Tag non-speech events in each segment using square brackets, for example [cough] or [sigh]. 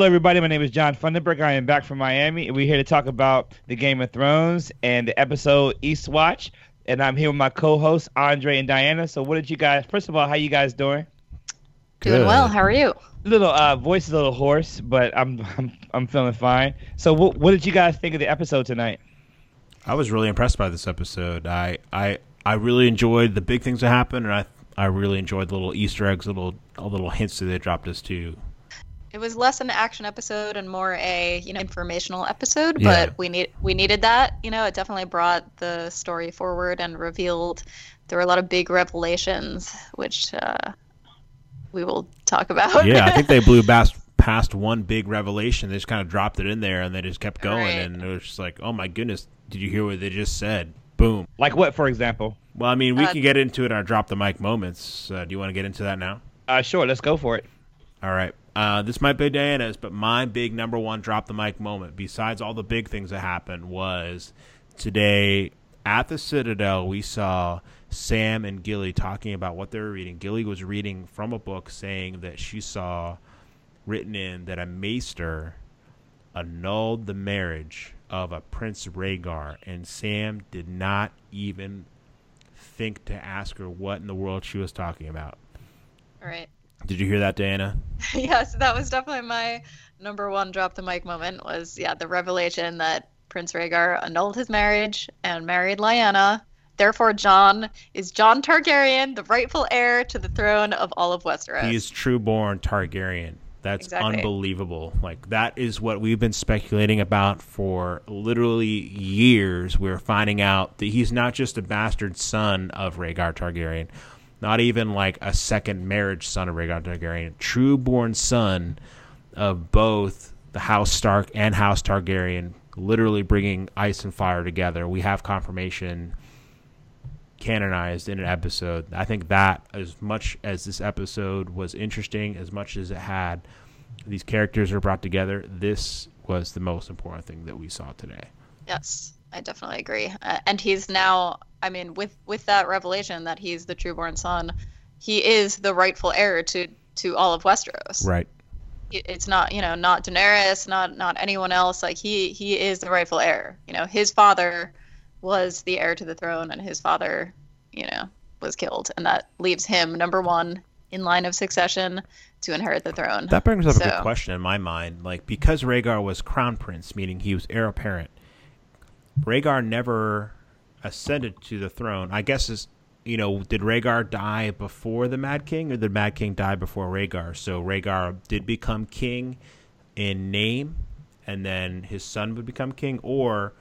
Hello, hello, everybody. My name is John Fundenberg. I am back from Miami, and we're here to talk about the Game of Thrones and the episode Eastwatch. And I'm here with my co-hosts Andre and Diana. So, what did you guys? First of all, how you guys doing? Doing well. How are you? Little uh, voice is a little hoarse, but I'm [laughs] I'm I'm feeling fine. So, what what did you guys think of the episode tonight? I was really impressed by this episode. I I I really enjoyed the big things that happened, and I I really enjoyed the little Easter eggs, little little hints that they dropped us too. It was less an action episode and more a you know informational episode, yeah. but we need we needed that. You know, it definitely brought the story forward and revealed there were a lot of big revelations, which uh, we will talk about. yeah, I think they blew [laughs] past past one big revelation. They just kind of dropped it in there and they just kept going, right. and it was just like, oh my goodness, did you hear what they just said? Boom. Like what, for example? Well, I mean, we uh, can get into it in our drop the mic moments. Uh, do you want to get into that now? Uh, sure. Let's go for it. All right. Uh, this might be Diana's, but my big number one drop the mic moment, besides all the big things that happened, was today at the Citadel. We saw Sam and Gilly talking about what they were reading. Gilly was reading from a book saying that she saw written in that a maester annulled the marriage of a Prince Rhaegar, and Sam did not even think to ask her what in the world she was talking about. All right. Did you hear that, Diana? [laughs] yes, that was definitely my number one drop the mic moment. Was yeah, the revelation that Prince Rhaegar annulled his marriage and married Lyanna. Therefore, Jon is Jon Targaryen, the rightful heir to the throne of all of Westeros. He is true born Targaryen. That's exactly. unbelievable. Like that is what we've been speculating about for literally years. We're finding out that he's not just a bastard son of Rhaegar Targaryen, not even like a second marriage son of Rhaegar Targaryen, true born son of both the House Stark and House Targaryen, literally bringing ice and fire together. We have confirmation canonized in an episode. I think that as much as this episode was interesting, as much as it had these characters are brought together, this was the most important thing that we saw today. Yes, I definitely agree. Uh, and he's now I mean, with with that revelation that he's the trueborn son, he is the rightful heir to to all of Westeros. Right. It's not you know not Daenerys, not not anyone else. Like he he is the rightful heir. You know, his father was the heir to the throne, and his father, you know, was killed, and that leaves him number one in line of succession to inherit the throne. That brings up so, a good question in my mind. Like because Rhaegar was crown prince, meaning he was heir apparent. Rhaegar never ascended to the throne. I guess is you know, did Rhaegar die before the Mad King, or did Mad King die before Rhaegar? So Rhaegar did become king in name, and then his son would become king, or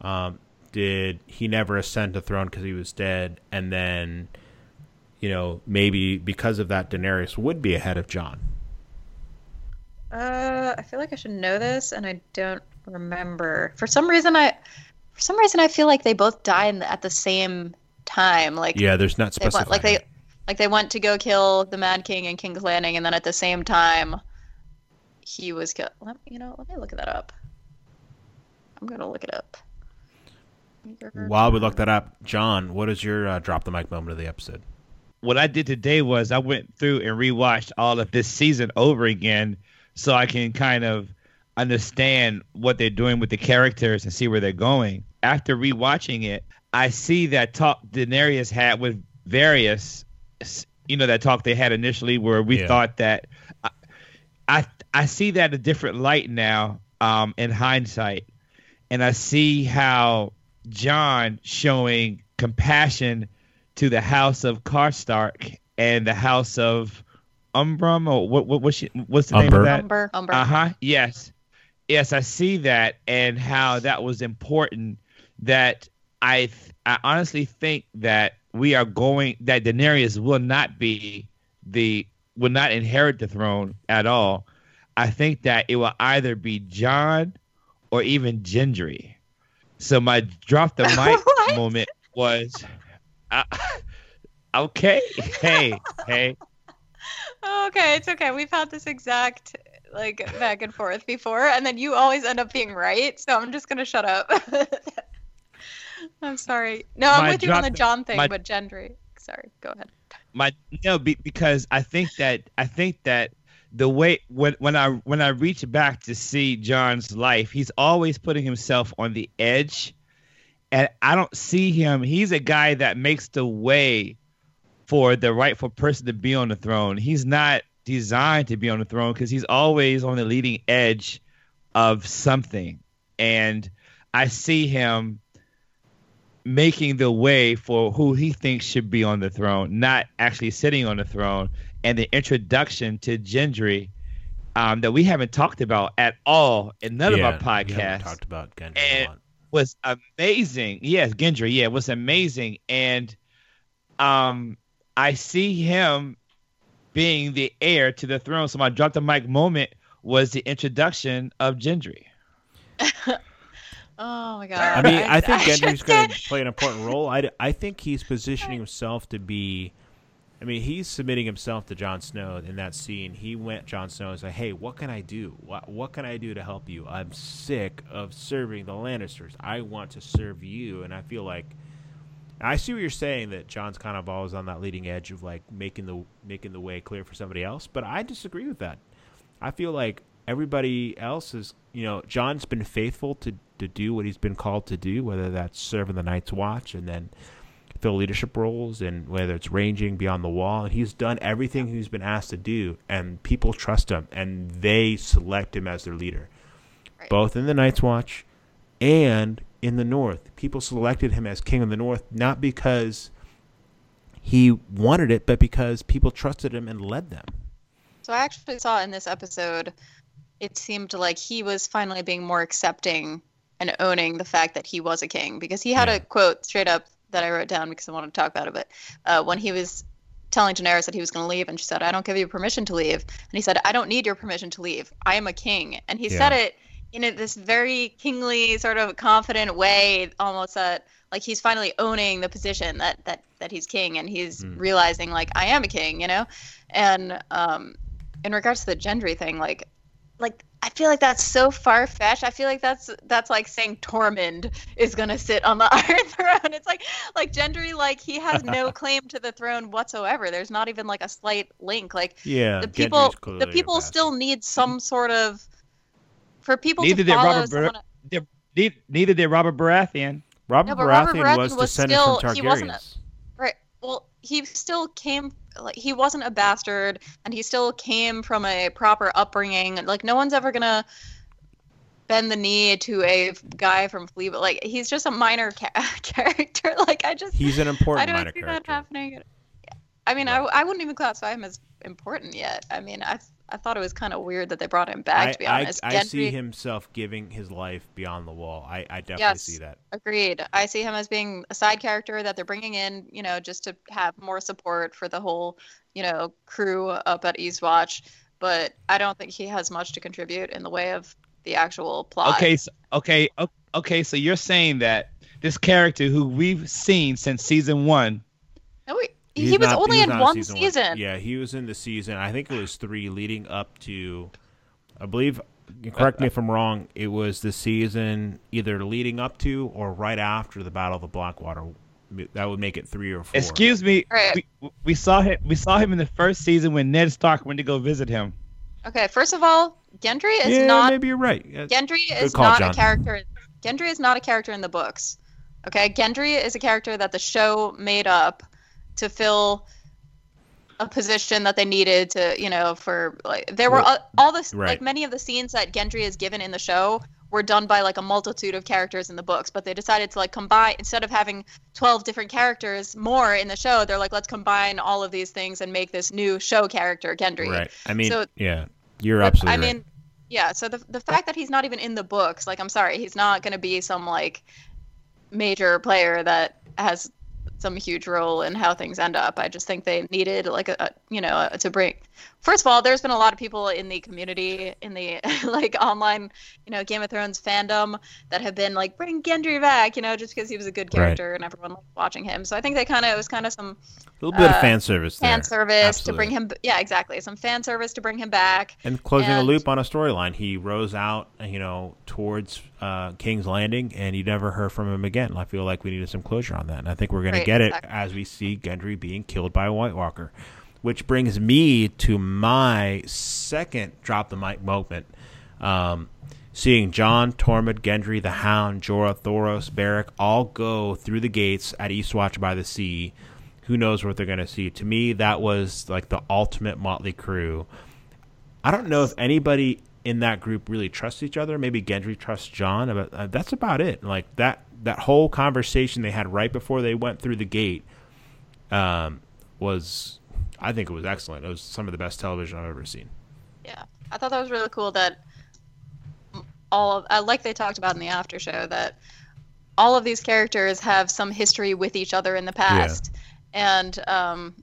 um, did he never ascend to throne because he was dead, and then you know maybe because of that Daenerys would be ahead of Jon? Uh, I feel like I should know this, and I don't remember. For some reason, I for some reason I feel like they both died at the same time. Like yeah, there's not specific. Like they like they went to go kill the Mad King and King's Landing, and then at the same time, he was killed. Let, you know, let me look that up. I'm gonna look it up. While we look that up, John, what is your uh, drop the mic moment of the episode? What I did today was I went through and rewatched all of this season over again, so I can kind of understand what they're doing with the characters and see where they're going. After rewatching it, I see that talk Daenerys had with Varys, you know, that talk they had initially where we yeah. thought that I, I, I see that a different light now um, in hindsight, and I see how Jon showing compassion to the house of Karstark and the house of Umbrum or what what what's, she, what's the Umber. name of that? Umber. Umber. Uh huh. Yes yes, I see that and how that was important. That I I honestly think that we are going that Daenerys will not be the will not inherit the throne at all. I think that it will either be Jon or even Gendry. So my drop the [laughs] mic moment was uh, [laughs] okay. Hey, hey. [laughs] Okay, it's okay. We've had this exact like back and forth before, and then you always end up being right. So I'm just gonna shut up. [laughs] I'm sorry. No, I'm my with you on the Jon thing, my, but Gendry. Sorry, go ahead. My no, be, because I think that I think that the way when when I when I reach back to see Jon's life, he's always putting himself on the edge, and I don't see him. He's a guy that makes the way for the rightful person to be on the throne. He's not designed to be on the throne because he's always on the leading edge of something, and I see him making the way for who he thinks should be on the throne, not actually sitting on the throne. And the introduction to Gendry um, that we haven't talked about at all in none yeah, of our podcasts. talked about Gendry and was amazing. Yes, Gendry. Yeah, was amazing. And um, I see him being the heir to the throne. So my drop the mic moment was the introduction of Gendry. [laughs] Oh my god! I mean, I, [laughs] I think Gendry's going to play an important role. I, I think he's positioning [laughs] himself to be. I mean, he's submitting himself to Jon Snow in that scene. He went Jon Snow and said, "Hey, what can I do? What what can I do to help you? I'm sick of serving the Lannisters. I want to serve you." And I feel like I see what you're saying that Jon's kind of always on that leading edge of like making the making the way clear for somebody else, but I disagree with that. I feel like everybody else is, you know, Jon's been faithful to to do what he's been called to do, whether that's serving the Night's Watch and then fill leadership roles, and whether it's ranging beyond the wall. And he's done everything he's been asked to do, and people trust him, and they select him as their leader, right. both in the Night's Watch and in the North. People selected him as King of the North not because he wanted it, but because people trusted him and led them. So I actually saw in this episode, it seemed like he was finally being more accepting and owning the fact that he was a king because he had yeah. a quote straight up that I wrote down because I wanted to talk about it. But uh, when he was telling Daenerys that he was going to leave, and she said, "I don't give you permission to leave," and he said, "I don't need your permission to leave. I am a king," and he yeah. said it in a, this very kingly, sort of confident way, almost that like he's finally owning the position that that that he's king, and he's mm. realizing like I am a king, you know. And um, in regards to the Gendry thing, like like I feel like that's so far fetched. I feel like that's that's like saying Tormund is gonna sit on the [laughs] Iron Throne. It's like like Gendry, like he has no [laughs] claim to the throne whatsoever. There's not even like a slight link. Like yeah, the people the people still need some sort of for people neither to follow. Did Robert Bar- neither, neither did Robert Baratheon. Robert, no, Baratheon, Robert Baratheon was, was descended still, from Targaryens. He wasn't a, right. Well, he still came like he wasn't a bastard and he still came from a proper upbringing like no one's ever gonna bend the knee to a guy from Flea, but like he's just a minor ca- [laughs] character. Like I just he's an important. I don't see character. that happening. I mean, right. I, I wouldn't even classify him as important yet. I mean, I I thought it was kind of weird that they brought him back. I, to be honest, I, I see himself giving his life beyond the wall. I, I definitely yes, see that. Agreed. I see him as being a side character that they're bringing in, you know, just to have more support for the whole, you know, crew up at Eastwatch. But I don't think he has much to contribute in the way of the actual plot. Okay, so, okay, okay. So you're saying that this character who we've seen since season one. No, we, He's he was not, only he was in one season. season. One. Yeah, he was in the season. I think it was three leading up to, I believe. Correct me if I'm wrong. It was the season either leading up to or right after the Battle of the Blackwater. That would make it three or four. Excuse me. Right. We, we saw him. We saw him in the first season when Ned Stark went to go visit him. Okay, first of all, Gendry is yeah, not. Maybe you're right. Gendry is call, not Jon. a character. Gendry is not a character in the books. Okay, Gendry is a character that the show made up to fill a position that they needed to, you know, for like there were all, all this right. like many of the scenes that Gendry is given in the show were done by like a multitude of characters in the books, but they decided to like combine instead of having 12 different characters more in the show, they're like let's combine all of these things and make this new show character Gendry. Right. I mean, so, yeah. You're absolutely I right. mean, yeah, so the the fact that he's not even in the books, like I'm sorry, he's not going to be some like major player that has some huge role in how things end up. I just think they needed like a, a you know a, to bring. First of all, there's been a lot of people in the community in the [laughs] like online you know Game of Thrones fandom that have been like bring Gendry back, you know, just because he was a good character right. and everyone liked watching him. So I think they kind of it was kind of some a little bit uh, of fan service fan there. service Absolutely. to bring him yeah exactly some fan service to bring him back and closing and, a loop on a storyline. He rose out you know towards uh, King's Landing and you never heard from him again. I feel like we needed some closure on that, and I think we're going right, to get exactly. it as we see Gendry being killed by a White Walker which brings me to my second drop the mic moment. Um, seeing Jon, Tormund, Gendry, the Hound, Jorah, Thoros, Beric all go through the gates at Eastwatch by the Sea. Who knows what they're going to see? To me, that was like the ultimate motley crew. I don't know if anybody in that group really trust each other. Maybe Gendry trusts Jon, but uh, that's about it. Like that that whole conversation they had right before they went through the gate um, was, I think it was excellent. It was some of the best television I've ever seen. Yeah, I thought that was really cool. That all of, uh, like they talked about in the after show, that all of these characters have some history with each other in the past, yeah. and um,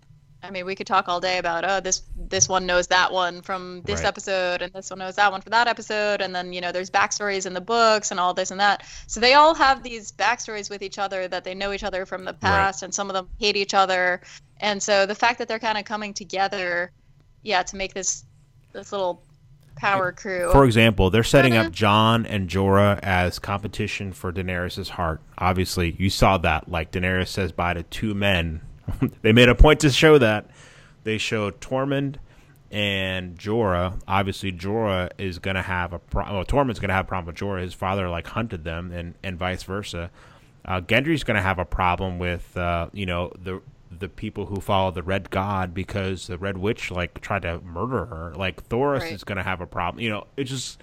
I mean, we could talk all day about oh this this one knows that one from this right. episode, and this one knows that one from that episode, and then you know there's backstories in the books and all this and that. So they all have these backstories with each other that they know each other from the past, right. and some of them hate each other, and so the fact that they're kind of coming together, yeah, to make this this little power crew. For example, they're setting up uh-huh. Jon and Jorah as competition for Daenerys' heart. Obviously, you saw that. Like Daenerys says bye to two men [laughs] they made a point to show that. They showed Tormund and Jorah. Obviously, Jorah is going to have a problem. Well, Tormund's going to have a problem with Jorah. His father like hunted them, and and vice versa. Uh, Gendry's going to have a problem with uh, you know the the people who follow the Red God because the Red Witch like tried to murder her. Like Thoros right. is going to have a problem. You know, it just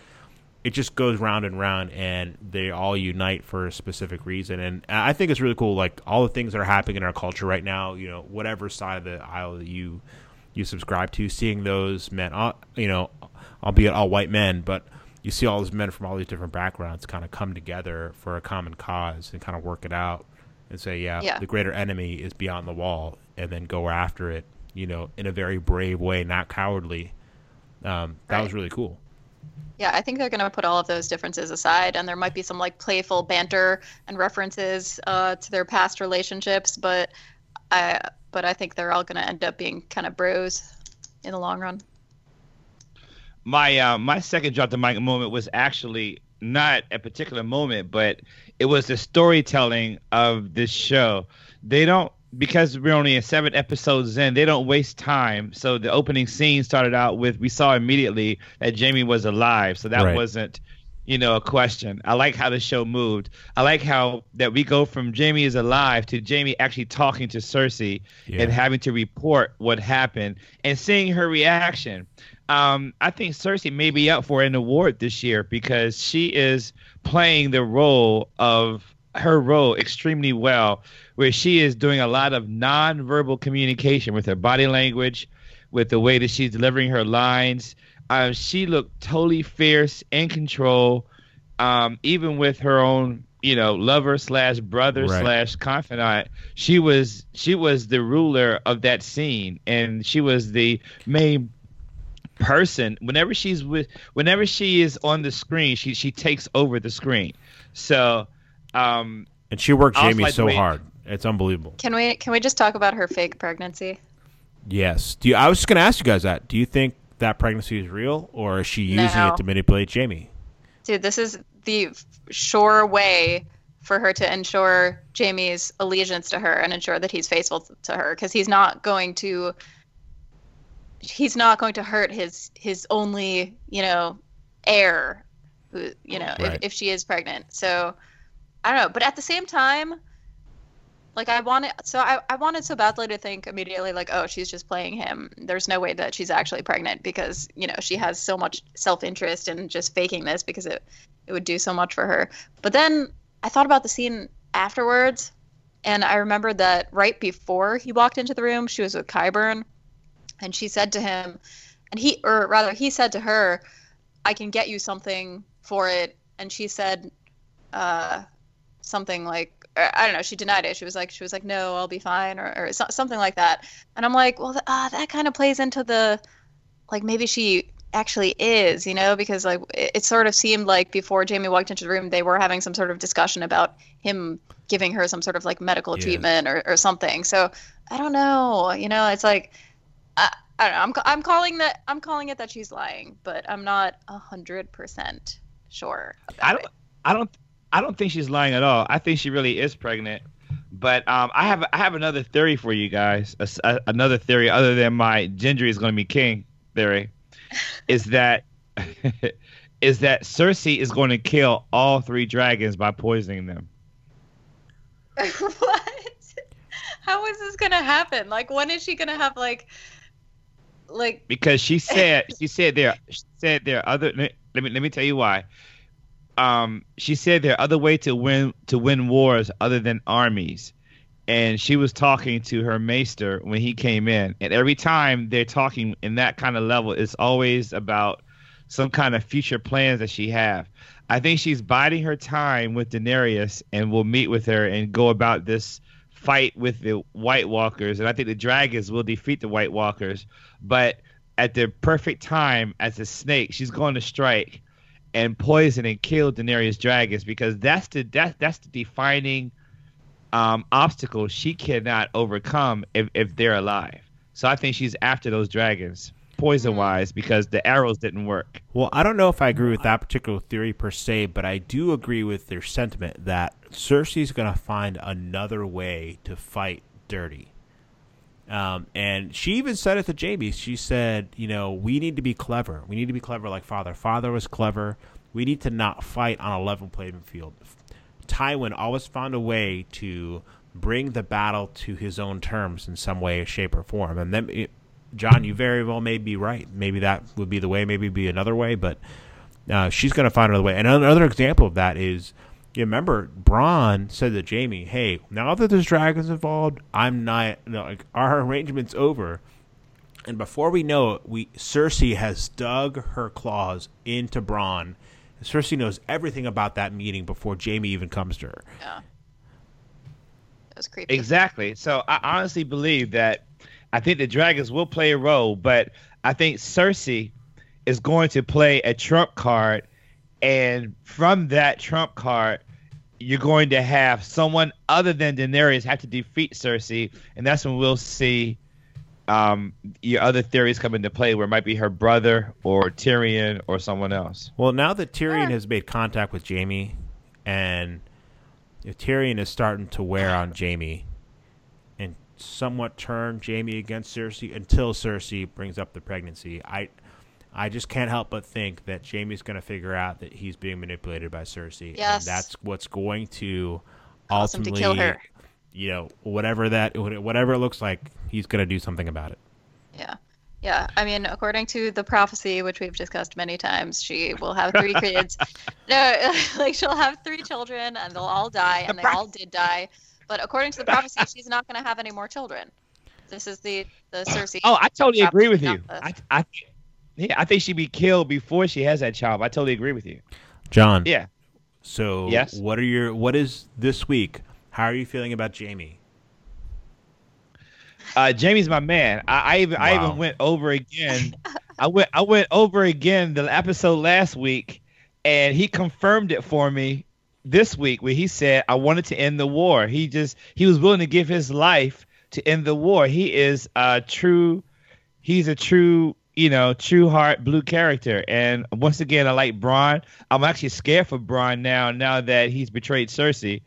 it just goes round and round and they all unite for a specific reason and i think it's really cool like all the things that are happening in our culture right now you know whatever side of the aisle that you you subscribe to seeing those men uh, you know albeit all white men but you see all those men from all these different backgrounds kind of come together for a common cause and kind of work it out and say yeah, yeah. the greater enemy is beyond the wall and then go after it you know in a very brave way not cowardly um, that right. was really cool yeah, I think they're going to put all of those differences aside, and there might be some like playful banter and references uh, to their past relationships, but I but I think they're all going to end up being kind of bros in the long run. My uh, my second drop the mic moment was actually not a particular moment, but it was the storytelling of this show. They don't because we're only in seven episodes in, they don't waste time. So the opening scene started out with we saw immediately that Jaime was alive. So that right. wasn't, you know, a question. I like how the show moved. I like how that we go from Jaime is alive to Jaime actually talking to Cersei yeah. and having to report what happened and seeing her reaction. Um, I think Cersei may be up for an award this year because she is playing the role of her role extremely well, where she is doing a lot of non-verbal communication with her body language, with the way that she's delivering her lines. Um, she looked totally fierce, and control, um, even with her own, you know, lover slash brother right. slash confidant. She was she was the ruler of that scene, and she was the main person. Whenever she's with, whenever she is on the screen, she she takes over the screen. So um, and she worked Jaime so hard. It's unbelievable. Can we can we just talk about her fake pregnancy? Yes. Do you, I was just going to ask you guys that. Do you think that pregnancy is real, or is she using no. it to manipulate Jaime? Dude, this is the sure way for her to ensure Jaime's allegiance to her and ensure that he's faithful to her because he's not going to he's not going to hurt his his only you know heir who you know right. if, if she is pregnant so I don't know, but at the same time, like I wanted, so I, I wanted so badly to think immediately, like, oh, she's just playing him. There's no way that she's actually pregnant because you know she has so much self interest in just faking this because it it would do so much for her. But then I thought about the scene afterwards, and I remembered that right before he walked into the room, she was with Qyburn, and she said to him, and he, or rather, he said to her, "I can get you something for it," and she said, uh, something like I don't know. She denied it. She was like, she was like, no, I'll be fine, or, or something like that. And I'm like, well, uh, that kind of plays into the, like maybe she actually is, you know, because like it, it, sort of seemed like before Jaime walked into the room, they were having some sort of discussion about him giving her some sort of like medical yeah. treatment or, or something. So I don't know, you know, it's like. I, I don't know. I'm, I'm calling that I'm calling it that she's lying, but I'm not a hundred percent sure. I don't. It. I don't. I don't think she's lying at all. I think she really is pregnant. But um, I have I have another theory for you guys. A, a, another theory other than my Gendry is going to be king theory, [laughs] is that [laughs] is that Cersei is going to kill all three dragons by poisoning them. [laughs] what? How is this going to happen? Like, when is she going to have like like because she said she said there she said there other let me let me tell you why. Um, she said there are other way to win to win wars other than armies, and she was talking to her maester when he came in, and every time they're talking in that kind of level, it's always about some kind of future plans that she have. I think she's biding her time with Daenerys and will meet with her and go about this fight with the White Walkers, and I think the dragons will defeat the White Walkers. But at the perfect time, as a snake, she's going to strike and poison and kill Daenerys dragons because that's the that, that's the defining um, obstacle she cannot overcome if, if they're alive. So I think she's after those dragons poison wise because the arrows didn't work. Well, I don't know if I agree with that particular theory per se, but I do agree with their sentiment that Cersei's going to find another way to fight dirty. Um, and she even said it to Jaime. She said, you know, we need to be clever. We need to be clever like Father. Father was clever. We need to not fight on a level playing field. Tywin always found a way to bring the battle to his own terms in some way, shape, or form. And then it, John, you very well may be right. Maybe that would be the way. Maybe be another way, but uh, she's going to find another way. And another example of that is, you remember, Bronn said to Jaime, "Hey, now that there's dragons involved, I'm not. You know, like our arrangement's over." And before we know it, we Cersei has dug her claws into Bronn. Cersei knows everything about that meeting before Jaime even comes to her. Yeah, that was creepy. Exactly. So I honestly believe that I think the dragons will play a role, but I think Cersei is going to play a trump card, and from that trump card, you're going to have someone other than Daenerys have to defeat Cersei, and that's when we'll see um, your other theories come into play, where it might be her brother or Tyrion or someone else. Well, now that Tyrion has made contact with Jaime, and Tyrion is starting to wear on Jaime, and somewhat turn Jaime against Cersei until Cersei brings up the pregnancy. I I just can't help but think that Jaime's going to figure out that he's being manipulated by Cersei, yes. and that's what's going to Cause ultimately, to kill her. you know, whatever that whatever it looks like, he's going to do something about it. Yeah. Yeah, I mean, according to the prophecy, which we've discussed many times, she will have three kids. [laughs] no, [laughs] like she'll have three children, and they'll all die, and they all did die. But according to the prophecy, she's not going to have any more children. This is the the Cersei. Oh, I totally agree with you. I, I, yeah, I think she'd be killed before she has that child. I totally agree with you, John. Yeah. So, yes. What are your what is this week? How are you feeling about Jaime? Uh, Jaime's my man. I, I even wow. I even went over again. I went I went over again the episode last week, and he confirmed it for me this week where he said, I wanted to end the war. He just he was willing to give his life to end the war. He is a true he's a true, you know, true heart blue character. And once again I like Bronn. I'm actually scared for Bronn now, now that he's betrayed Cersei.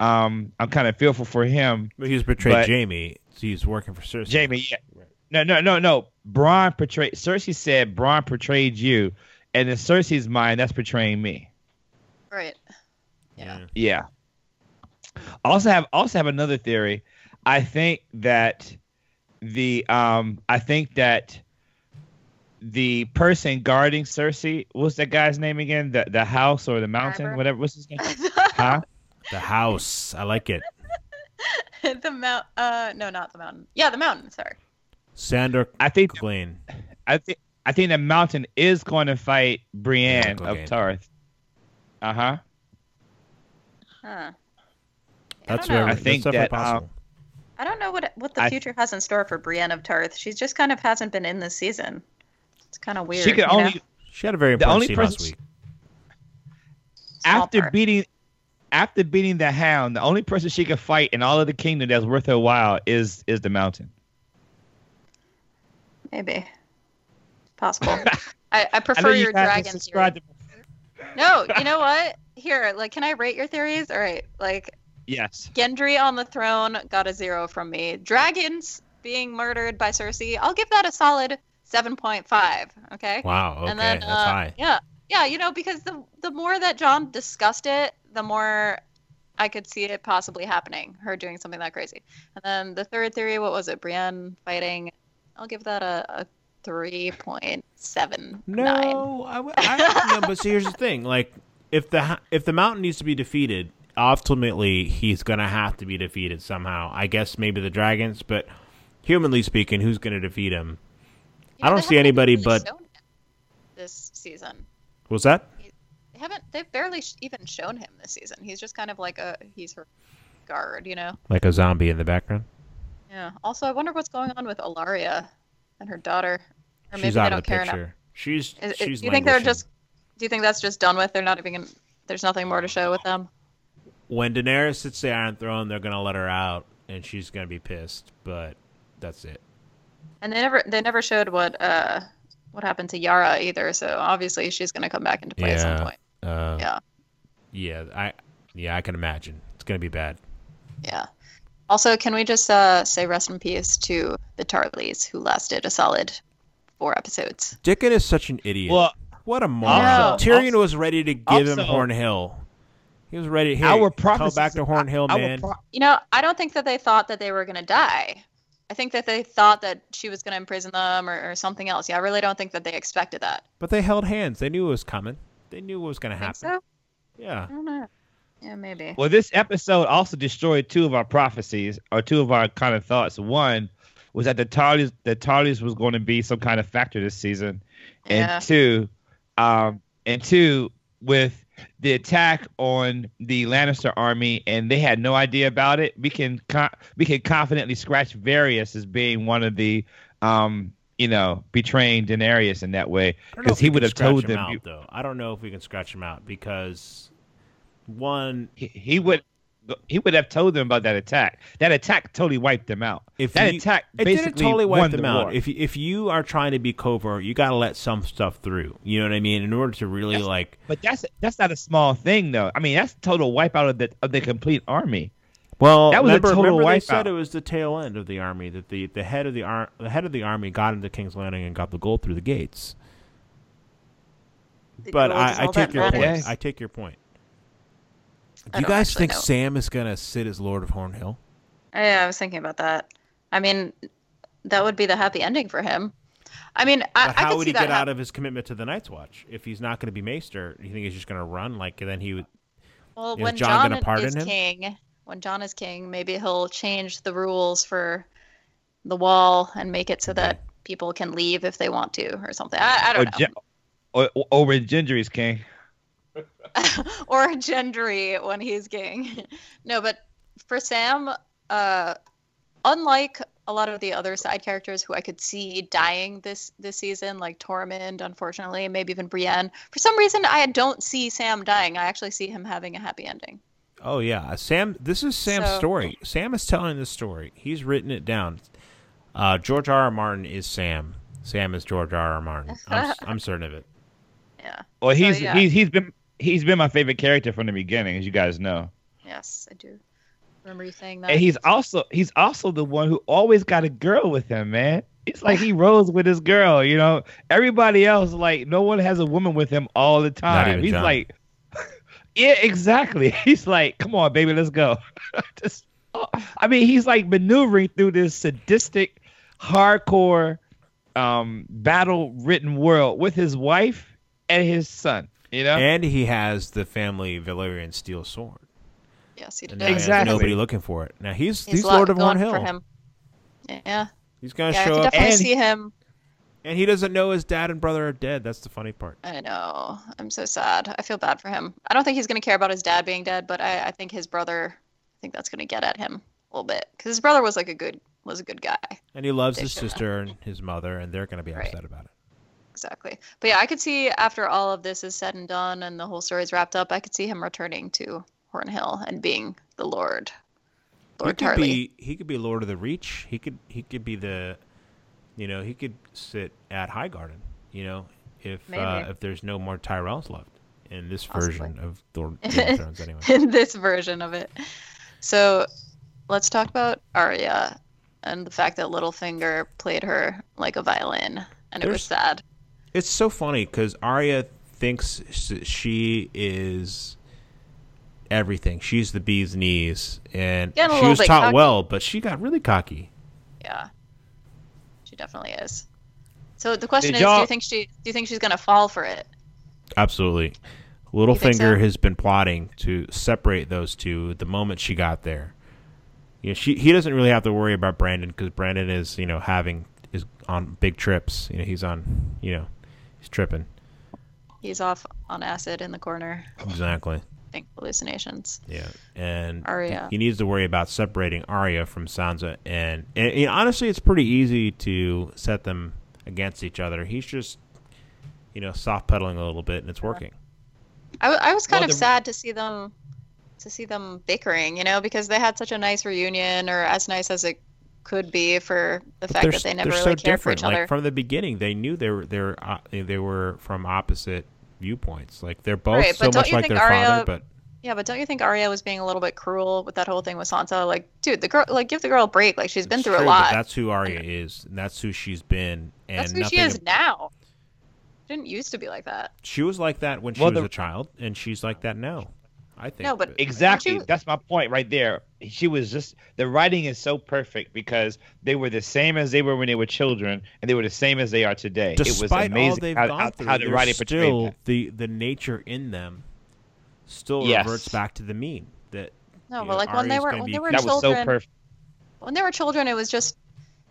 Um, I'm kind of fearful for him. But he's betrayed but, Jaime. So he's working for Cersei. Jaime, yeah. No, no, no, no. Bronn portrayed Cersei said Bronn portrayed you, and in Cersei's mind, that's portraying me. Right. Yeah. Yeah. Also have also have another theory. I think that the um I think that the person guarding Cersei, what's that guy's name again? The the house or the mountain, whatever. What's his name? [laughs] huh? The house. I like it. [laughs] the mount. Uh, no, not the mountain. Yeah, the mountain. Sorry. Sandor. I think. Clegane. I think. I think the mountain is going to fight Brienne of Tarth. Uh huh. Huh. That's very. I think that's that possible. Um, I don't know what what the I, future has in store for Brienne of Tarth. She just kind of hasn't been in this season. It's kind of weird. She could only. Know? She had a very important scene last week. After beating, after beating the Hound, the only person she could fight in all of the kingdom that's worth her while is is the Mountain. Maybe. Possible. [laughs] I, I prefer I your dragons. No, you know what? here, like, can I rate your theories? All right, like, Yes. Gendry on the throne got a zero from me. Dragons being murdered by Cersei, I'll give that a solid 7.5. Okay. Wow. Okay. And then, That's uh, high. Yeah. Yeah. You know, because the the more that John discussed it, the more I could see it possibly happening, her doing something that crazy. And then the third theory, what was it? Brienne fighting. I'll give that a, a three point seven. No, I, I, no, but see, here's the thing: like, if the if the mountain needs to be defeated, ultimately he's gonna have to be defeated somehow. I guess maybe the dragons, but humanly speaking, who's gonna defeat him? I don't see anybody but this season. Was that? They haven't. They've barely even shown him this season. He's just kind of like a. He's her guard, you know. Like a zombie in the background. Yeah. Also, I wonder what's going on with Ellaria and her daughter. Or maybe she's they don't care picture. enough. She's. Is, she's. Do you think they're just? Do you think that's just done with? They're not even. There's nothing more to show with them. When Daenerys sits the Iron Throne, they're gonna let her out, and she's gonna be pissed. But that's it. And they never. They never showed what. uh what happened to Yara either. So obviously she's going to come back into play yeah. at some point. Uh, yeah. Yeah, I yeah I can imagine it's gonna be bad. Yeah. Also, can we just uh, say rest in peace to the Tarlys, who lasted a solid four episodes? Dickon is such an idiot. Well, what a moron! Tyrion also, was ready to give also, him Horn Hill. He was ready. Hey, our come back to Horn Hill, man. Pro- you know, I don't think that they thought that they were going to die. I think that they thought that she was going to imprison them or, or, something else. Yeah, I really don't think that they expected that. But they held hands. They knew it was coming. They knew what was going to happen. So? Yeah. I don't know. Yeah, maybe. Well, this episode also destroyed two of our prophecies, or two of our kind of thoughts. One was that the Tarlys, the Tarlys was going to be some kind of factor this season, and yeah. two, um, and two with the attack on the Lannister army, and they had no idea about it. We can we can confidently scratch Varys as being one of the um, you know, betraying Daenerys in that way because he would have told them. Out, though I don't know if we can scratch him out because one, he, he, would. He would have told them about that attack. That attack totally wiped them out. If that you, attack it didn't totally wipe them the out. War. If if you are trying to be covert, you got to let some stuff through. You know what I mean? In order to really that's, like. But that's that's not a small thing, though. I mean, that's total wipeout of the of the complete army. Well, that was remember, a total remember they said it was the tail end of the army that the, the head of the ar- the head of the army got into King's Landing and got the gold through the gates. But I, I take your point. I take your point. Do you guys think know. Sam is gonna sit as Lord of Hornhill? Yeah, I was thinking about that. I mean, that would be the happy ending for him. I mean, I, how I would he get out of his commitment to the Night's Watch if he's not going to be Maester? You think he's just going to run? Like then he would. Well, when Jon, Jon is him? king, when Jon is king, maybe he'll change the rules for the wall and make it so that people can leave if they want to or something. I, I don't or know. or, or when Gendry's king. [laughs] or Gendry when he's king. [laughs] no, but for Sam, uh, unlike a lot of the other side characters who I could see dying this this season, like Tormund, unfortunately, maybe even Brienne. For some reason, I don't see Sam dying. I actually see him having a happy ending. Oh yeah, Sam. This is Sam's so, story. Sam is telling the story. He's written it down. Uh, George R. R. Martin is Sam. Sam is George R. R. Martin. I'm, I'm certain of it. [laughs] Yeah. Well, he's so, yeah. he's he's been he's been my favorite character from the beginning, as you guys know. Yes, I do. Remember you saying that. And he's also he's also the one who always got a girl with him, man. It's like he rolls with his girl, you know. Everybody else, like, no one has a woman with him all the time. He's Jon. like [laughs] yeah, exactly. [laughs] He's like, "Come on, baby, let's go." [laughs] Just, oh, I mean, he's like maneuvering through this sadistic, hardcore, um, battle-written world with his wife and his son. You know, and he has the family Valyrian steel sword. Yes, he does. Exactly. Nobody looking for it. Now he's he's, he's Lord of Horn Hill. For him. Yeah. He's gonna yeah, show I up. Definitely and see him and he doesn't know his dad and brother are dead. That's the funny part. I know. I'm so sad. I feel bad for him. I don't think he's going to care about his dad being dead, but I, I think his brother. I think that's going to get at him a little bit because his brother was like a good was a good guy. And he loves his sister and his mother, and they're going to be upset right. about it. Exactly. But yeah, I could see after all of this is said and done and the whole story is wrapped up, I could see him returning to Hornhill and being the Lord. Lord he could Tarly. be he could be Lord of the Reach. He could he could be the you know, he could sit at Highgarden. You know, if uh, if there's no more Tyrells left in this Possibly. version of Game of [laughs] Thrones, anyway. in this version of it. So let's talk about Arya and the fact that Littlefinger played her like a violin, and There's, it was sad. It's so funny because Arya thinks she is everything. She's the bee's knees, and she was taught cocky. well, but she got really cocky. Yeah, she definitely is. So the question Did is, do you think she do you think she's gonna fall for it? Absolutely. Littlefinger so? has been plotting to separate those two the moment she got there. You know, she he doesn't really have to worry about Brandon because Brandon is you know having is on big trips. You know, he's on you know he's tripping. He's off on acid in the corner. Exactly. Think hallucinations. Yeah, and Arya. He needs to worry about separating Arya from Sansa, and, and, and honestly, it's pretty easy to set them against each other. He's just you know soft pedaling a little bit, and it's working. I, I was kind well, of sad to see them to see them bickering, you know, because they had such a nice reunion, or as nice as it could be for the fact that they never really so cared different. for each other. Like from the beginning, they knew they were they were, uh, they were from opposite viewpoints. Like they're both right, so much like their Arya, father, but yeah, but don't you think Arya was being a little bit cruel with that whole thing with Sansa? Like, dude, the girl, like, give the girl a break. Like, she's been through true, a lot. that's who Arya is, and that's who she's been. And that's who she is now. She didn't used to be like that. She was like that when she well, was the... a child, and she's like that now. I think. No, but exactly. That's my point right there. She was just the writing is so perfect because they were the same as they were when they were children, and they were the same as they are today. Despite it was amazing all they've how, gone through, how the writing still the the nature in them still yes. reverts back to the mean. That no, but know, like when they were when they were children, so when they were children, it was just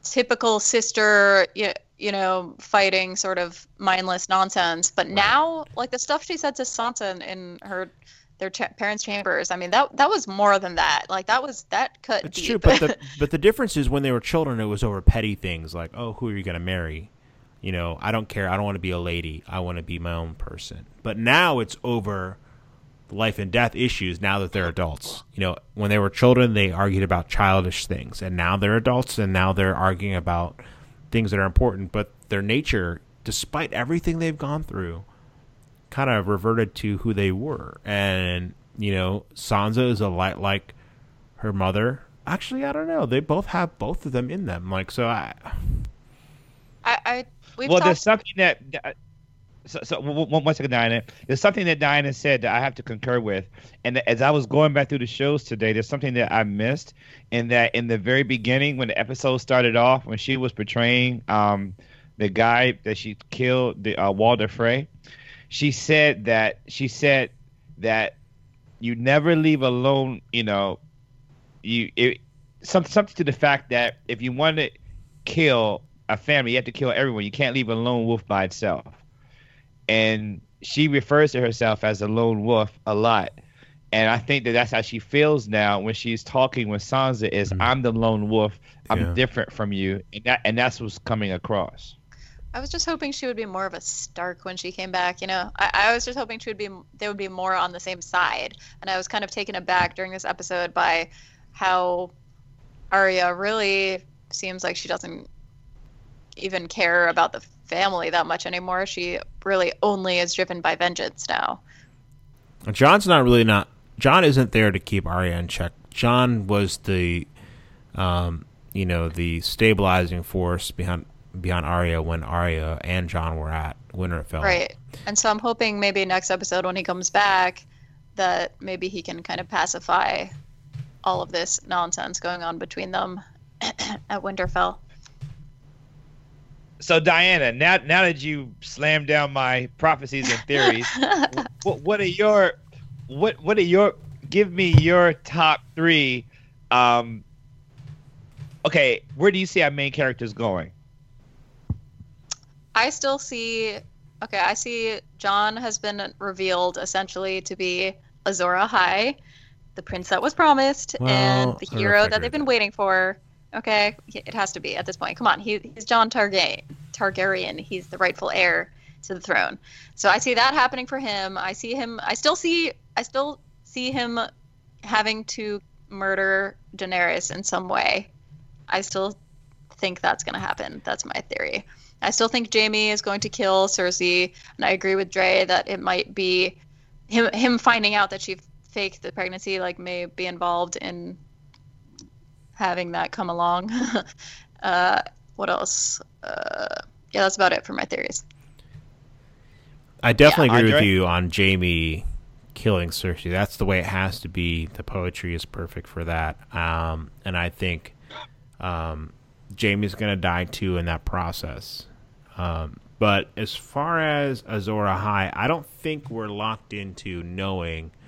typical sister. You, you know, fighting sort of mindless nonsense. But right. now, like the stuff she said to Sansa in, in her their ch- parents' chambers. I mean, that that was more than that. Like that was that cut. It's deep. true, but the [laughs] but the difference is when they were children, it was over petty things like, oh, who are you going to marry? You know, I don't care. I don't want to be a lady. I want to be my own person. But now it's over life and death issues now that they're adults. You know, when they were children, they argued about childish things, and now they're adults, and now they're arguing about things that are important. But their nature, despite everything they've gone through, kind of reverted to who they were. And, you know, Sansa is a light like her mother. Actually, I don't know. They both have both of them in them. Like, so I. I, I well, talked... there's something that. So, so one, one second, Diana. There's something that Diana said that I have to concur with, and as I was going back through the shows today, there's something that I missed, in that in the very beginning, when the episode started off, when she was portraying um, the guy that she killed, the uh, Walder Frey, she said that she said that you never leave alone. You know, you it, some, something to the fact that if you want to kill a family, you have to kill everyone. You can't leave a lone wolf by itself. And she refers to herself as a lone wolf a lot. And I think that that's how she feels now when she's talking with Sansa is mm-hmm. I'm the lone wolf. I'm yeah. different from you. And that and that's what's coming across. I was just hoping she would be more of a Stark when she came back. You know, I, I, was just hoping she would be they would be more on the same side. And I was kind of taken aback during this episode by how Arya really seems like she doesn't even care about the family that much anymore. She really only is driven by vengeance now. Jon's not really not. Jon isn't there to keep Arya in check. Jon was the, um, you know, the stabilizing force behind beyond Arya when Arya and Jon were at Winterfell. Right. And so I'm hoping maybe next episode when he comes back that maybe he can kind of pacify all of this nonsense going on between them [clears throat] at Winterfell. So Diana, now now that you slammed down my prophecies and theories, [laughs] what, what are your what what are your give me your top three um okay, where do you see our main characters going? I still see. Okay, I see Jon has been revealed essentially to be Azor Ahai, the prince that was promised, well, and the hero that they've been waiting for. Okay, it has to be at this point. Come on, he, he's Jon Targaryen. Targaryen. He's the rightful heir to the throne. So I see that happening for him. I see him. I still see. I still see him having to murder Daenerys in some way. I still think that's going to happen. That's my theory. I still think Jaime is going to kill Cersei, and I agree with Dre that it might be him him finding out that she faked the pregnancy, like may be involved in having that come along. [laughs] uh, what else? Uh, yeah, that's about it for my theories. I definitely yeah. agree Andre? with you on Jaime killing Cersei. That's the way it has to be. The poetry is perfect for that. Um, and I think um, Jaime's going to die too in that process. Um, but as far as Azor Ahai, I don't think we're locked into knowing –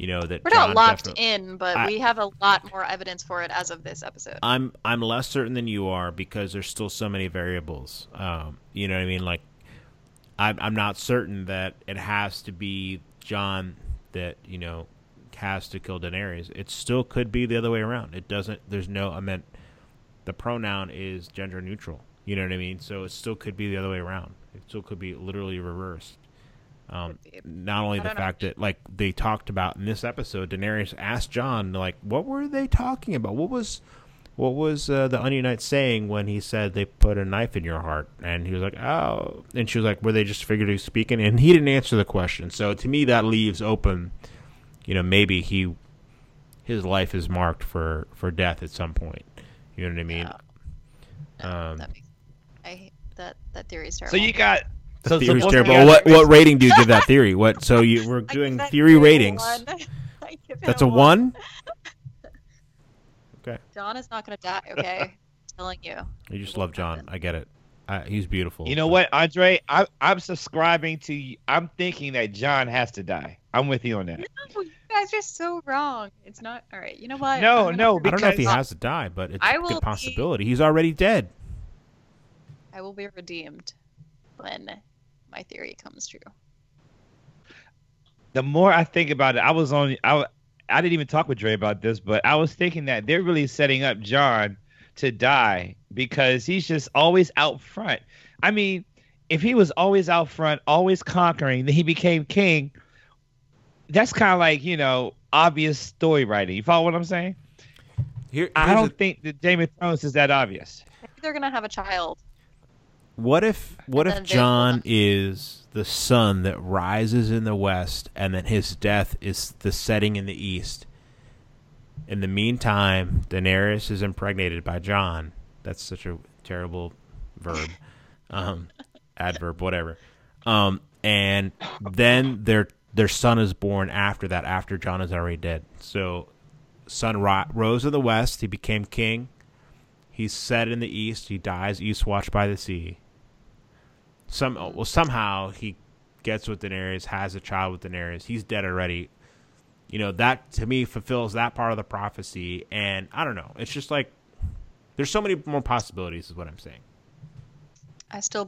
you know that we're not locked in, but I, we have a lot more evidence for it as of this episode. I'm I'm less certain than you are because there's still so many variables. Um, you know what I mean? Like, I'm I'm not certain that it has to be Jon that you know has to kill Daenerys. It still could be the other way around. It doesn't. There's no. I meant the pronoun is gender neutral. You know what I mean? So it still could be the other way around. It still could be literally reversed. Um, not only the fact know. that like they talked about in this episode, Daenerys asked Jon like, "What were they talking about? What was, what was uh, the Onion Knight saying when he said they put a knife in your heart?" And he was like, "Oh," and she was like, "Were they just figuratively speaking?" And he didn't answer the question. So to me, that leaves open, you know, maybe he, his life is marked for for death at some point. You know what I mean? um, that makes, that that theory is terrible. So you got the so theory's terrible. What what rating do you give that [laughs] theory? What? So you we're doing theory ratings. [laughs] That's a one. [laughs] Okay. Jon is not going to die. Okay, I'm telling you. You just love Jon. I get it. Uh, he's beautiful. You know what, Andre? I, I'm subscribing to. I'm thinking that Jon has to die. I'm with you on that. No, you guys are so wrong. It's not all right. You know what? No, no. I don't know if he has to die, but it's a good possibility. Be, he's already dead. I will be redeemed when my theory comes true. The more I think about it, I was on. I I didn't even talk with Dre about this, but I was thinking that they're really setting up Jon to die because he's just always out front. I mean, if he was always out front, always conquering, then he became king. That's kind of like you know obvious story writing. You follow what I'm saying? Here, I don't a... think that Game of Thrones is that obvious. Maybe they're gonna have a child. What if what if Jon is the sun that rises in the west and then his death is the setting in the east? In the meantime, Daenerys is impregnated by Jon. That's such a terrible verb. [laughs] Um, adverb, whatever. Um, and then their their son is born after that, after Jon is already dead. So, sun ro- rose in the west. He became king. He's set in the east. He dies Eastwatch by the sea some oh, well somehow he gets with Daenerys, has a child with Daenerys. He's dead already. You know that to me fulfills that part of the prophecy, and I don't know. It's just like there's so many more possibilities, is what I'm saying. I still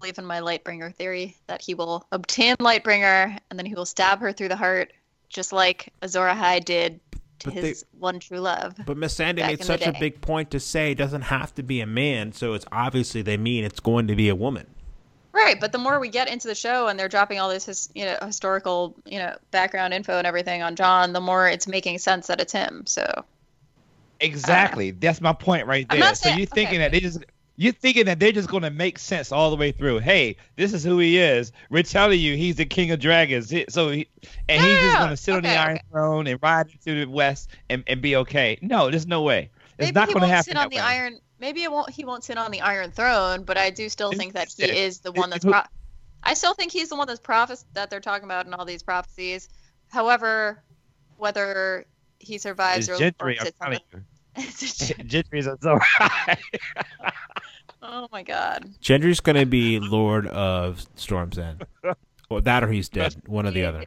believe in my Lightbringer theory that he will obtain Lightbringer and then he will stab her through the heart, just like Azor Ahai did to but his they, one true love. But Missandei made such a big point to say it doesn't have to be a man, so it's obviously they mean it's going to be a woman. Right, but the more we get into the show and they're dropping all this, his, you know, historical, you know, background info and everything on Jon, the more it's making sense that it's him. So exactly, uh, that's my point right there. so you're thinking okay. that they just you're thinking that they're just going to make sense all the way through. Hey, this is who he is. We're telling you he's the king of dragons. So he, and he's just going to sit okay, on the Iron Throne and ride into the West and, and be okay. No, there's no way. It's Maybe not going to happen. Sit on the way. Iron maybe it won't. He won't sit on the Iron Throne, but I do still think that he is the one that's. Pro- I still think he's the one that's prophes that they're talking about in all these prophecies. However, whether he survives it's or, Gendry, or sits on the, [laughs] [laughs] Gendry's a Oh my god. Gendry's gonna be Lord of Storm's End. or that or he's dead. One or the other.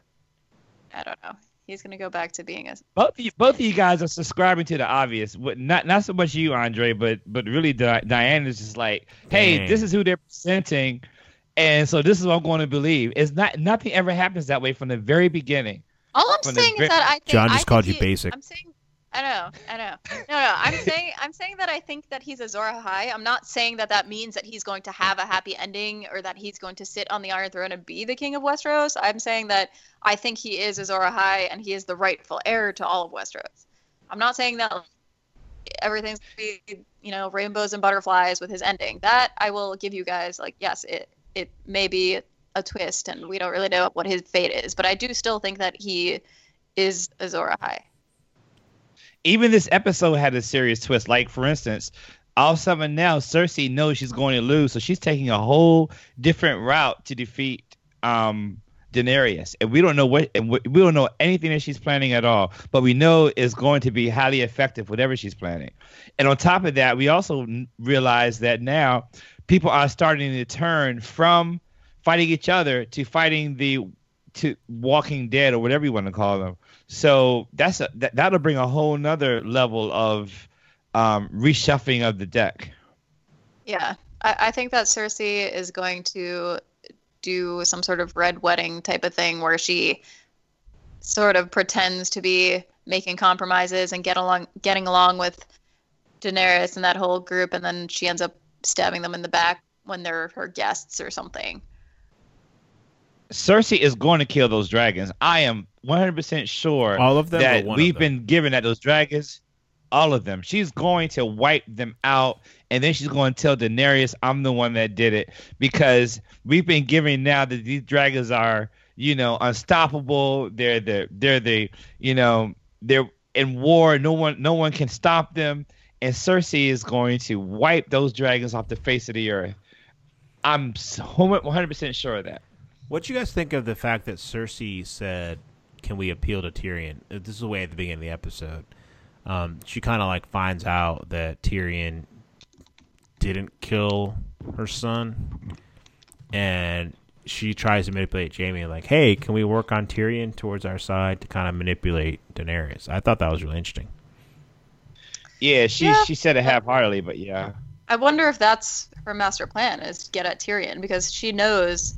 I don't know he's going to go back to being a. Both of you, both of you guys are subscribing to the obvious. Not not so much you, Andre, but but really Di- Diane is just like, hey, Dang. this is who they're presenting, and so this is what I'm going to believe. It's not nothing ever happens that way from the very beginning. All I'm saying is that I think Jon just I called you he, basic. I'm saying I know, I know. No, no. I'm [laughs] saying, I'm saying that I think that he's Azor Ahai. I'm not saying that that means that he's going to have a happy ending or that he's going to sit on the Iron Throne and be the king of Westeros. I'm saying that I think he is Azor Ahai and he is the rightful heir to all of Westeros. I'm not saying that everything's gonna be, you know, rainbows and butterflies with his ending. That I will give you guys. Like, yes, it it may be a twist, and we don't really know what his fate is. But I do still think that he is Azor Ahai. Even this episode had a serious twist. Like for instance, all of a sudden now Cersei knows she's going to lose, so she's taking a whole different route to defeat um, Daenerys, and we don't know what, and we don't know anything that she's planning at all. But we know is going to be highly effective, whatever she's planning. And on top of that, we also realize that now people are starting to turn from fighting each other to fighting the to Walking Dead or whatever you want to call them. So that's a, that that'll bring a whole nother level of um, reshuffling of the deck. Yeah, I, I think that Cersei is going to do some sort of red wedding type of thing where she sort of pretends to be making compromises and get along getting along with Daenerys and that whole group and then she ends up stabbing them in the back when they're her guests or something. Cersei is going to kill those dragons. I am 100% sure all of them that we've been given at those dragons all of them. She's going to wipe them out, and then she's going to tell Daenerys, "I'm the one that did it," because we've been giving now that these dragons are, you know, unstoppable. They're the they're the you know they're in war. No one no one can stop them, and Cersei is going to wipe those dragons off the face of the earth. I'm 100 percent sure of that. What do you guys think of the fact that Cersei said, "Can we appeal to Tyrion?" This is the way at the beginning of the episode um, she kind of like finds out that Tyrion didn't kill her son, and she tries to manipulate Jaime, like, "Hey, can we work on Tyrion towards our side to kind of manipulate Daenerys?" I thought that was really interesting. Yeah, she yeah. she said it half-heartedly, but yeah. I wonder if that's her master plan is to get at Tyrion because she knows,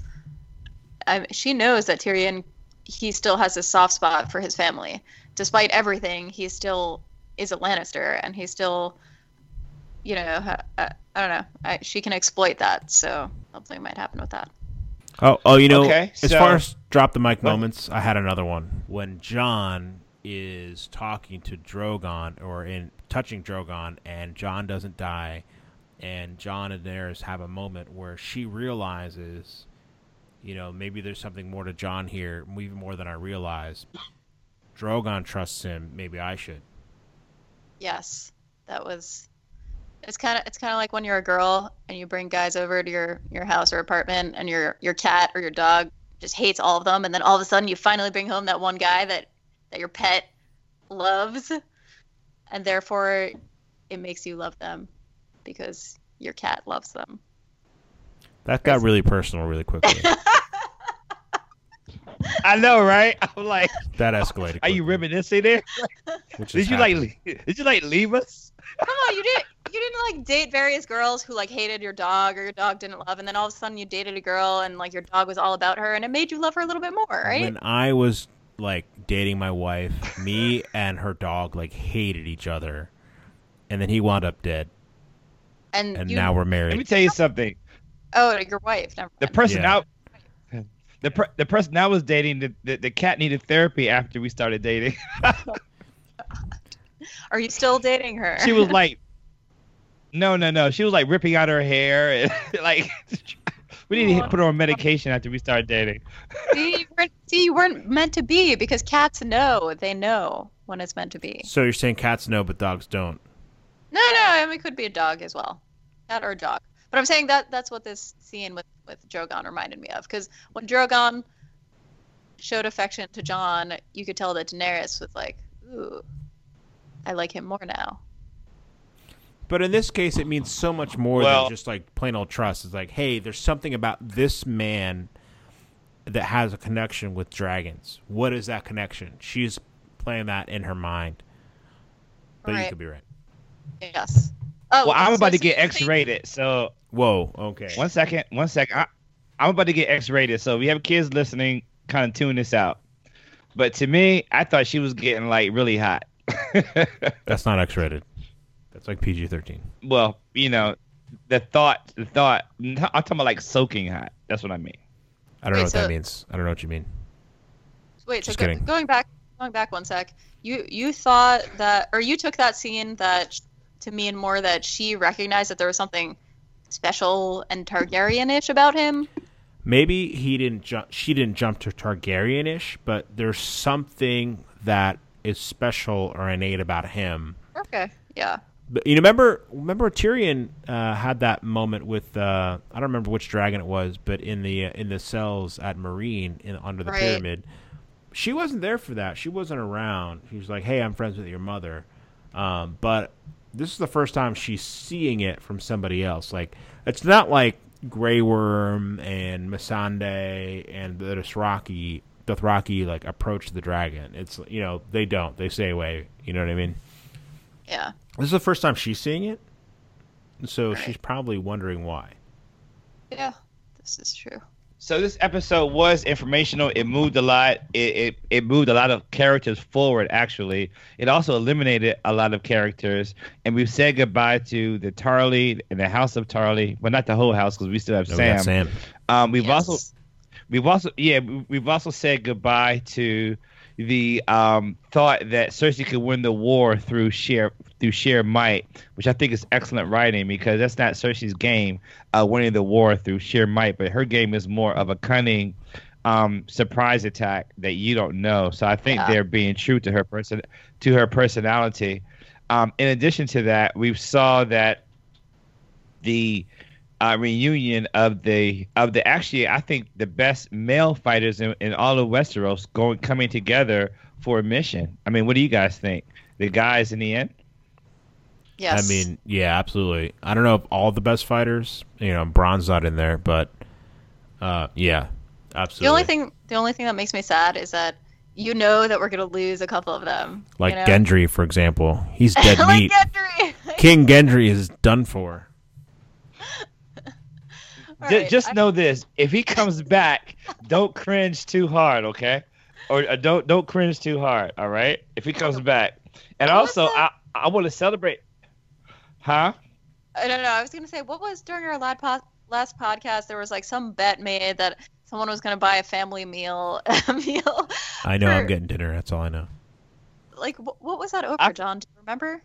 I, she knows that Tyrion he still has a soft spot for his family, despite everything. He still is a Lannister, and he still, you know, uh, I don't know. I, she can exploit that, so something might happen with that. Oh, oh, you know, okay, as so, far as drop the mic what? moments, I had another one when Jon is talking to Drogon or in touching Drogon, and Jon doesn't die, and Jon and Daenerys have a moment where she realizes, you know, maybe there's something more to Jon here, even more than I realize. Drogon trusts him. Maybe I should. Yes, that was. It's kind of it's kind of like when you're a girl and you bring guys over to your your house or apartment, and your your cat or your dog just hates all of them, and then all of a sudden you finally bring home that one guy that that your pet loves, and therefore it makes you love them because your cat loves them. That got really personal really quickly. [laughs] I know, right? I'm like that escalated. Quickly. Are you reminiscing there? [laughs] did you like? [laughs] Did you like leave us? Come on, you did. You didn't like date various girls who like hated your dog or your dog didn't love, and then all of a sudden you dated a girl and like your dog was all about her, and it made you love her a little bit more, right? When I was like dating my wife, me and her dog like hated each other, and then he wound up dead. And, and you, now we're married. Let me tell you something. Oh, your wife. Never the person yeah. out the per- the person I was dating, the, the, the cat needed therapy after we started dating. [laughs] Are you still dating her? She was like, [laughs] no, no, no. She was like ripping out her hair, and, [laughs] like we need to put her on medication after we started dating. see, you weren't, see, you weren't meant to be because cats know. They know when it's meant to be. So you're saying cats know, but dogs don't? No, no. I mean, it could be a dog as well, cat or a dog. But I'm saying that that's what this scene with with Drogon reminded me of because when Drogon showed affection to Jon, you could tell that Daenerys was like, "Ooh, I like him more now." But in this case, it means so much more well, than just like plain old trust. It's like, hey, there's something about this man that has a connection with dragons. What is that connection? She's playing that in her mind. But right. you could be right. Yes. Oh, well, I'm about to get X rated, so Whoa. Okay. One second. One second. I, I'm about to get X-rated, so if we have kids listening, kind of tune this out. But to me, I thought she was getting like really hot. [laughs] That's not X-rated. That's like PG-13. Well, you know, the thought, the thought. I'm talking about like soaking hot. That's what I mean. I don't wait, know what so, that means. I don't know what you mean. Wait, Just so go, going back, going back one sec. You you thought that, or you took that scene that to mean more that she recognized that there was something special and Targaryen-ish about him. Maybe he didn't jump. She didn't jump to Targaryen-ish, but there's something that is special or innate about him. Okay. Yeah. But you remember remember Tyrion uh, had that moment with uh, I don't remember which dragon it was, but in the uh, in the cells at Meereen in under the right. pyramid, she wasn't there for that. She wasn't around. She was like, "Hey, I'm friends with your mother," um, but this is the first time she's seeing it from somebody else. Like it's not like Grey Worm and Missandei and the Dothraki, Dothraki like approach the dragon. It's you know they don't. They stay away. You know what I mean? Yeah. This is the first time she's seeing it, so right. she's probably wondering why. Yeah, this is true. So this episode was informational. It moved a lot. It, it it moved a lot of characters forward. Actually, it also eliminated a lot of characters, and we've said goodbye to the Tarly and the House of Tarly. Well, not the whole house because we still have no, Sam. Sam. Um, we've yes. also we've also yeah we've also said goodbye to the um, thought that Cersei could win the war through sheer through sheer might, which I think is excellent writing because that's not Cersei's game, uh, winning the war through sheer might, but her game is more of a cunning um, surprise attack that you don't know. So I think yeah. they're being true to her person to her personality. Um, in addition to that, we saw that the uh, reunion of the of the actually I think the best male fighters in, in all of Westeros going coming together for a mission. I mean, what do you guys think? The guys in the end. Yes. I mean, yeah, absolutely. I don't know if all the best fighters, you know, Bronn's not in there, but uh, yeah, absolutely. The only thing, the only thing that makes me sad is that you know that we're gonna lose a couple of them. Like you know? Gendry, for example, he's [laughs] dead like meat. Gendry. King Gendry is done for. [laughs] right, just I... know this: if he comes [laughs] back, don't cringe too hard, okay? Or uh, don't don't cringe too hard, all right? If he comes back, and also I I want to celebrate, huh? I don't know. I was gonna say, what was during our last po- last podcast? There was like some bet made that someone was gonna buy a family meal [laughs] a meal. I know for... I'm getting dinner. That's all I know. Like, what was that over, I... John? Do you remember?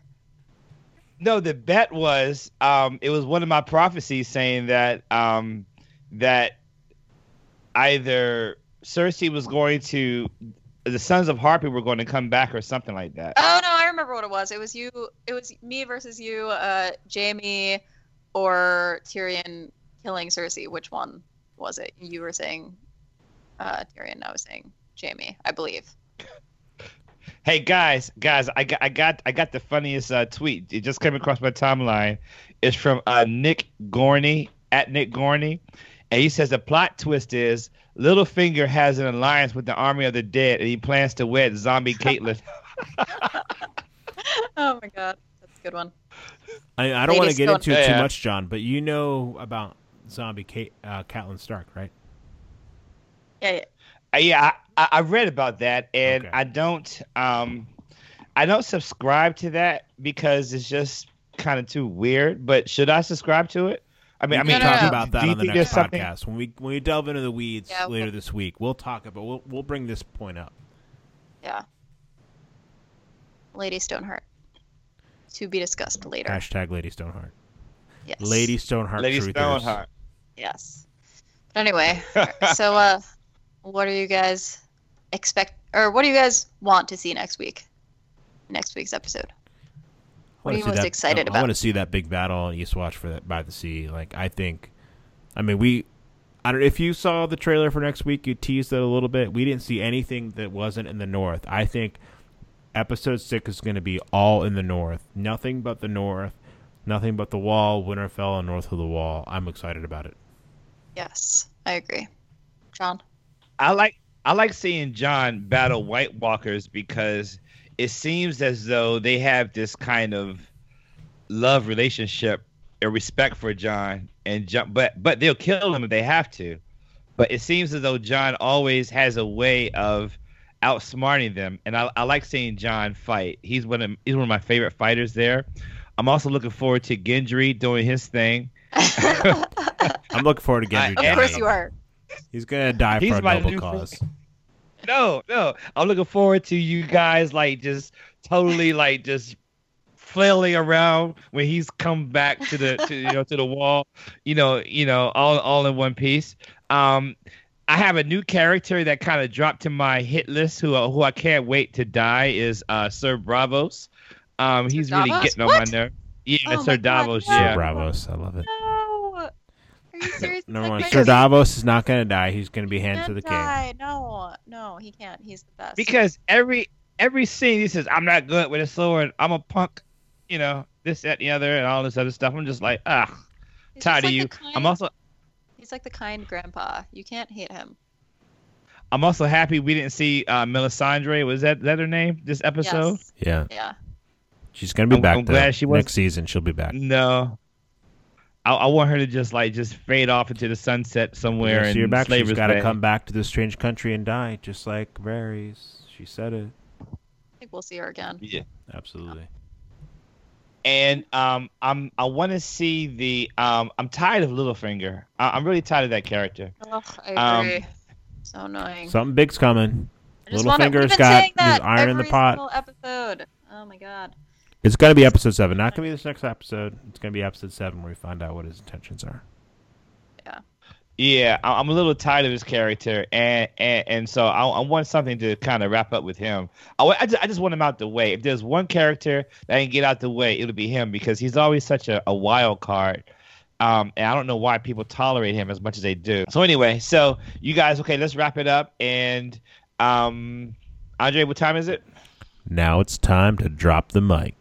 no, the bet was um, it was one of my prophecies saying that um, that either Cersei was going to the Sons of Harpy were going to come back or something like that. Oh no, I remember what it was. It was you. It was me versus you, uh, Jaime, or Tyrion killing Cersei. Which one was it? You were saying uh, Tyrion. I was saying Jaime. I believe. [laughs] Hey guys, guys, I got, I got, I got the funniest uh, tweet. It just came across my timeline. It's from uh, Nick Gorney at Nick Gorney, and he says the plot twist is Littlefinger has an alliance with the Army of the Dead, and he plans to wed zombie [laughs] Catelyn. [laughs] oh my god, that's a good one. I, I don't want to get into it too yeah. much, John, but you know about zombie Kate, uh, Catelyn Stark, right? Yeah, yeah. Uh, yeah, I, I, read about that, and okay. I don't, um, I don't subscribe to that because it's just kind of too weird. But should I subscribe to it? I mean, we I mean, talk about that on the next podcast when we when we delve into the weeds yeah, later this week. We'll talk about we'll we'll bring this point up. Yeah, Lady Stoneheart to be discussed later. Hashtag Lady Stoneheart. Yes. Lady Stoneheart. Lady truthers. Stoneheart. Yes. But anyway, [laughs] so uh, what do you guys expect, or what do you guys want to see next week? Next week's episode. What are you most that, excited I, about? I want to see that big battle on Eastwatch for that by the sea. Like I think, I mean we, I don't. If you saw the trailer for next week, you teased it a little bit. We didn't see anything that wasn't in the north. I think episode six is going to be all in the north. Nothing but the north. Nothing but the wall, Winterfell, and north of the wall. I'm excited about it. Yes, I agree. John. I like I like seeing Jon battle White Walkers because it seems as though they have this kind of love relationship and respect for John and Jon, but but they'll kill him if they have to. But it seems as though Jon always has a way of outsmarting them, and I, I like seeing Jon fight. He's one of he's one of my favorite fighters there. I'm also looking forward to Gendry doing his thing. [laughs] I'm looking forward to Gendry. [laughs] I, of course you are. He's gonna die He's for a noble cause. Friend. No, no. I'm looking forward to you guys like just totally like just flailing around when he's come back to the to, you know to the wall. You know, you know, all all in one piece. Um, I have a new character that kind of dropped to my hit list. Who who I can't wait to die is uh, Sir Braavos. Um, he's Sir really getting on What? my nerve. Yeah, Oh Sir my God, Davos. no. Yeah. Sir Bravos, I love it. No. Are you [laughs] serious? Number one, Sir cousin Davos is not going to die. He's going to be handed to the can't king. No, no, he can't. He's the best. Because every every scene he says, "I'm not good with a sword. I'm a punk." You know this, that, and the other, and all this other stuff. I'm just like, ah, He's just tired of like the you. kind- I'm also He's like the kind grandpa. You can't hate him. I'm also happy we didn't see uh, Melisandre. Was that that her name this episode? Yes. Yeah, Yeah. she's going to be I'm- back. I'm though. glad she was- Next season, she'll be back. No. I, I want her to just like just fade off into the sunset somewhere Yeah, so you're back. She's Slaver's got to come back to this strange country and die, just like Varys. She said it. I think we'll see her again. Yeah. Absolutely. And um, I'm I want to see the um, I'm tired of Littlefinger. I, I'm really tired of that character. Ugh, I Um, agree. so annoying. Something big's coming. I just wanna- Littlefinger's we've been got his iron in the pot. episode. Oh my god. It's going to be episode seven. Not going to be this next episode. It's going to be episode seven where we find out what his intentions are. Yeah, I- I'm a little tired of his character, and and, and so I, I want something to kind of wrap up with him. I, I, just, I just want him out the way. If there's one character that can get out the way, it'll be him because he's always such a, a wild card. Um, and I don't know why people tolerate him as much as they do. So anyway, so you guys, okay, let's wrap it up. And um, Andre, what time is it? Now it's time to drop the mic.